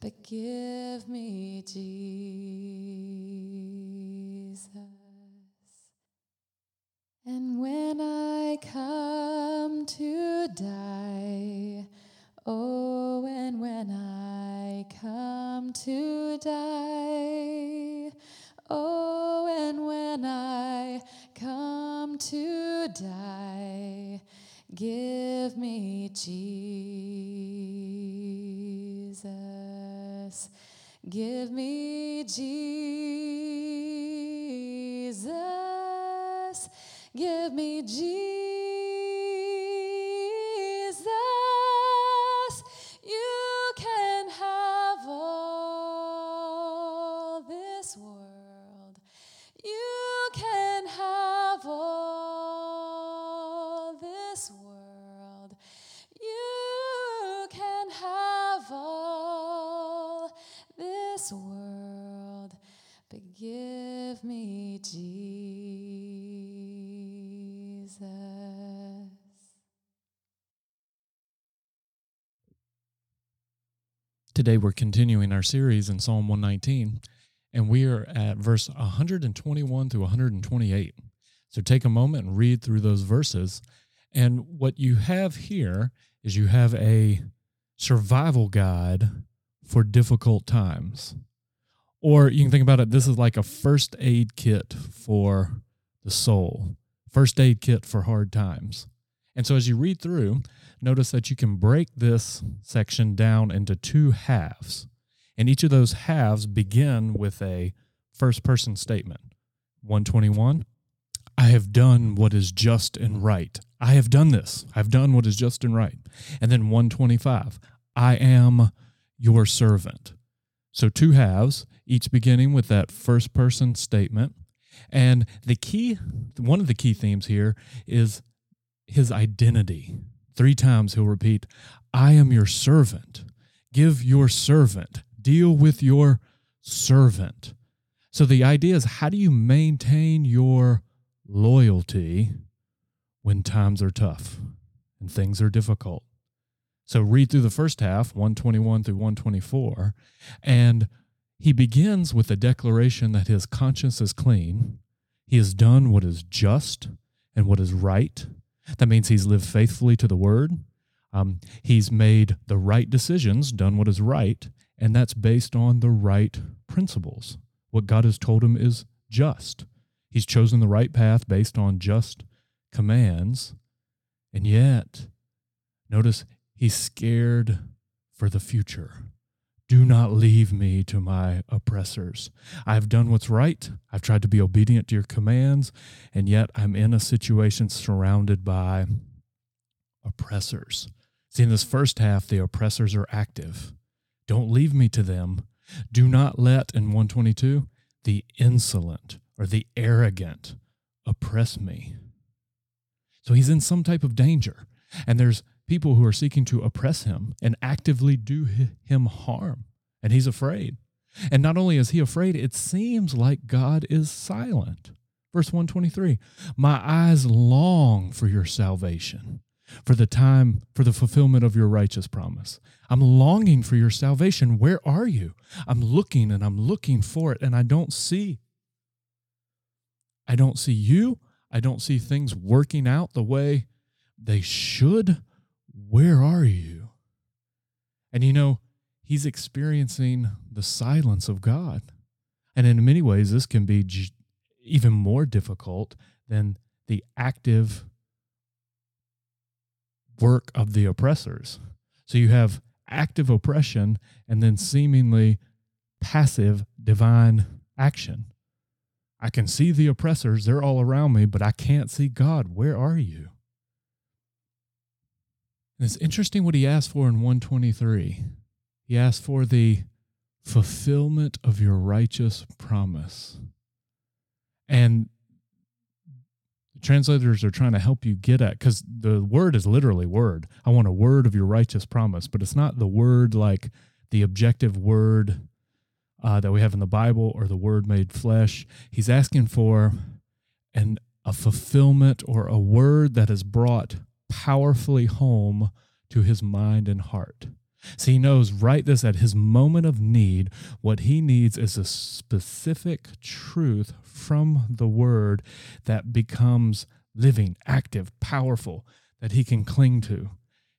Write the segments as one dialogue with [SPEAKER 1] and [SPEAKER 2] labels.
[SPEAKER 1] but give me Jesus. And when I come to die, oh, and when I come to die, oh, and when I come to die, give me Jesus. Give me Jesus. Give me Jesus. This world. But give me Jesus.
[SPEAKER 2] Today we're continuing our series in Psalm 119, and we are at verse 121 through 128. So take a moment and read through those verses. And what you have here is you have a survival guide for difficult times. Or you can think about it this is like a first aid kit for the soul, first aid kit for hard times. And so as you read through, notice that you can break this section down into two halves. And each of those halves begin with a first person statement. 121, I have done what is just and right. I have done this. I've done what is just and right. And then 125, I am your servant. So two halves, each beginning with that first person statement. And the key, one of the key themes here is his identity. Three times he'll repeat, I am your servant. Give your servant. Deal with your servant. So the idea is how do you maintain your loyalty when times are tough and things are difficult? So read through the first half, 121 through 124, and he begins with a declaration that his conscience is clean. He has done what is just and what is right. That means he's lived faithfully to the word. Um, he's made the right decisions, done what is right, and that's based on the right principles. What God has told him is just. He's chosen the right path based on just commands. And yet, notice he's scared for the future. Do not leave me to my oppressors. I've done what's right. I've tried to be obedient to your commands, and yet I'm in a situation surrounded by oppressors. See, in this first half, the oppressors are active. Don't leave me to them. Do not let, in 122, the insolent or the arrogant oppress me. So he's in some type of danger, and there's people who are seeking to oppress him and actively do him harm, and he's afraid. And not only is he afraid, it seems like God is silent. Verse 123 My eyes long for your salvation, for the time, for the fulfillment of your righteous promise. I'm longing for your salvation. Where are you? I'm looking and I'm looking for it, and I don't see. I don't see you. I don't see things working out the way they should. Where are you? And you know, he's experiencing the silence of God. And in many ways, this can be j- even more difficult than the active work of the oppressors. So you have active oppression and then seemingly passive divine action. I can see the oppressors, they're all around me, but I can't see God. Where are you? And it's interesting what he asked for in 123. He asked for the fulfillment of your righteous promise. And translators are trying to help you get at because the word is literally word. I want a word of your righteous promise, but it's not the word like the objective word uh, that we have in the Bible or the word made flesh. He's asking for an a fulfillment or a word that is brought powerfully home to his mind and heart. See, he knows right this at his moment of need, what he needs is a specific truth from the word that becomes living, active, powerful, that he can cling to.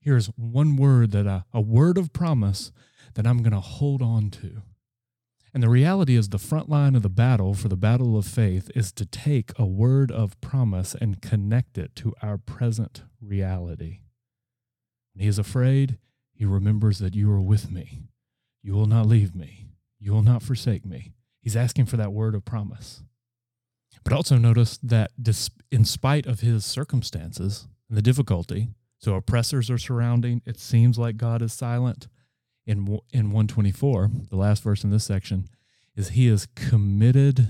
[SPEAKER 2] Here's one word that a, a word of promise that I'm going to hold on to. And the reality is, the front line of the battle for the battle of faith is to take a word of promise and connect it to our present reality. When he is afraid, he remembers that you are with me. You will not leave me. You will not forsake me. He's asking for that word of promise. But also notice that in spite of his circumstances and the difficulty, so oppressors are surrounding, it seems like God is silent. In, in 124, the last verse in this section, is he is committed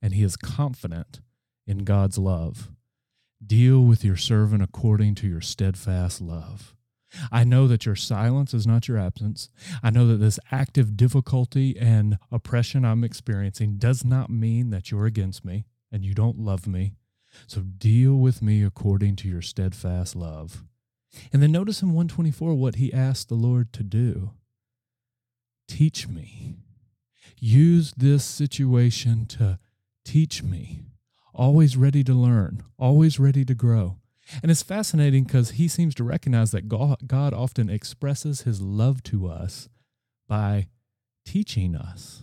[SPEAKER 2] and he is confident in God's love. Deal with your servant according to your steadfast love. I know that your silence is not your absence. I know that this active difficulty and oppression I'm experiencing does not mean that you're against me and you don't love me. So deal with me according to your steadfast love. And then notice in 124 what he asked the Lord to do teach me. Use this situation to teach me. Always ready to learn, always ready to grow. And it's fascinating because he seems to recognize that God often expresses his love to us by teaching us.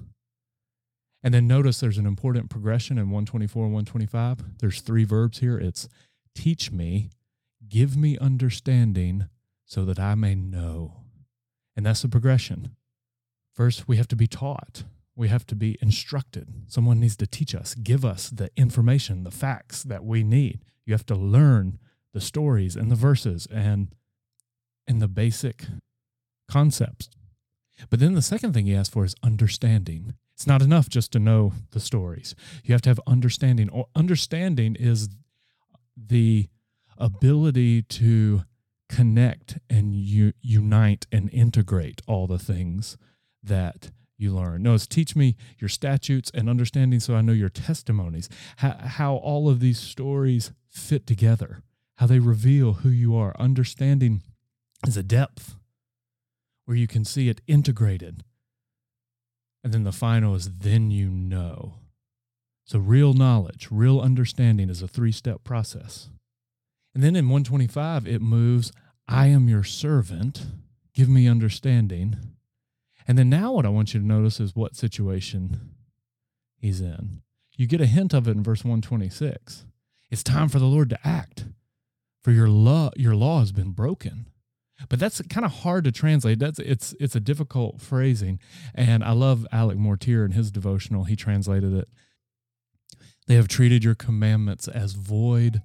[SPEAKER 2] And then notice there's an important progression in 124 and 125. There's three verbs here it's teach me, give me understanding so that I may know. And that's the progression. First, we have to be taught. We have to be instructed. Someone needs to teach us, give us the information, the facts that we need. You have to learn the stories and the verses and and the basic concepts. But then the second thing he asks for is understanding. It's not enough just to know the stories. You have to have understanding. Or understanding is the ability to connect and u- unite and integrate all the things that you learn. No, it's teach me your statutes and understanding so I know your testimonies, how, how all of these stories fit together how they reveal who you are. Understanding is a depth where you can see it integrated. And then the final is then you know. So, real knowledge, real understanding is a three step process. And then in 125, it moves I am your servant, give me understanding. And then now, what I want you to notice is what situation he's in. You get a hint of it in verse 126. It's time for the Lord to act for your law your law has been broken but that's kind of hard to translate that's it's it's a difficult phrasing and i love Alec Motyer in his devotional he translated it they have treated your commandments as void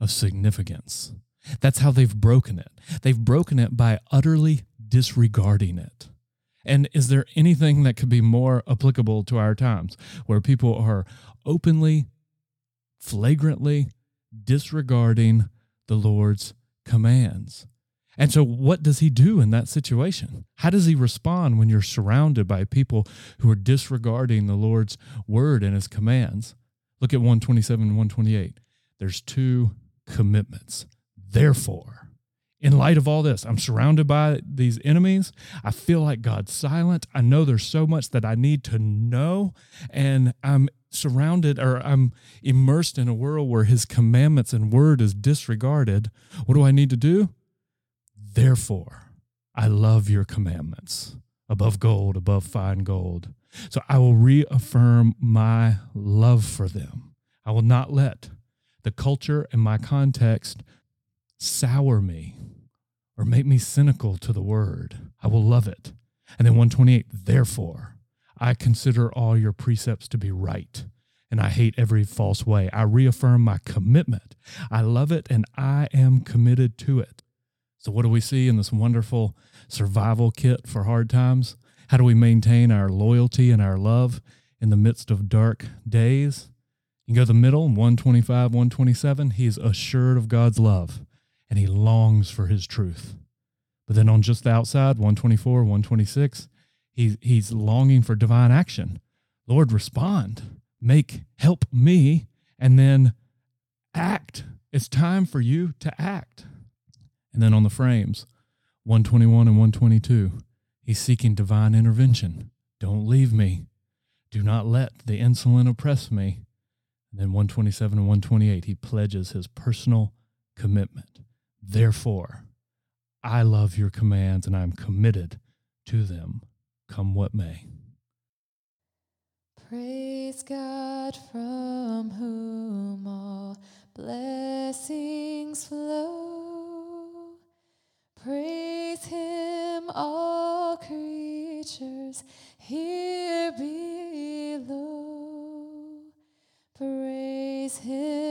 [SPEAKER 2] of significance that's how they've broken it they've broken it by utterly disregarding it and is there anything that could be more applicable to our times where people are openly flagrantly disregarding the Lord's commands. And so, what does he do in that situation? How does he respond when you're surrounded by people who are disregarding the Lord's word and his commands? Look at 127 and 128. There's two commitments. Therefore, in light of all this, I'm surrounded by these enemies. I feel like God's silent. I know there's so much that I need to know, and I'm surrounded or I'm immersed in a world where his commandments and word is disregarded, what do I need to do? Therefore, I love your commandments above gold, above fine gold. So I will reaffirm my love for them. I will not let the culture and my context sour me or make me cynical to the word. I will love it. And then 128, therefore, I consider all your precepts to be right, and I hate every false way. I reaffirm my commitment. I love it, and I am committed to it. So, what do we see in this wonderful survival kit for hard times? How do we maintain our loyalty and our love in the midst of dark days? You go to the middle, 125, 127, he is assured of God's love and he longs for his truth. But then on just the outside, 124, 126, he, he's longing for divine action. Lord, respond, make, help me, and then act. It's time for you to act. And then on the frames, 121 and 122, he's seeking divine intervention. Don't leave me. Do not let the insolent oppress me. And then 127 and 128, he pledges his personal commitment. Therefore, I love your commands and I'm committed to them, come what may.
[SPEAKER 1] Praise God from whom all blessings flow. Praise Him, all creatures here below. Him.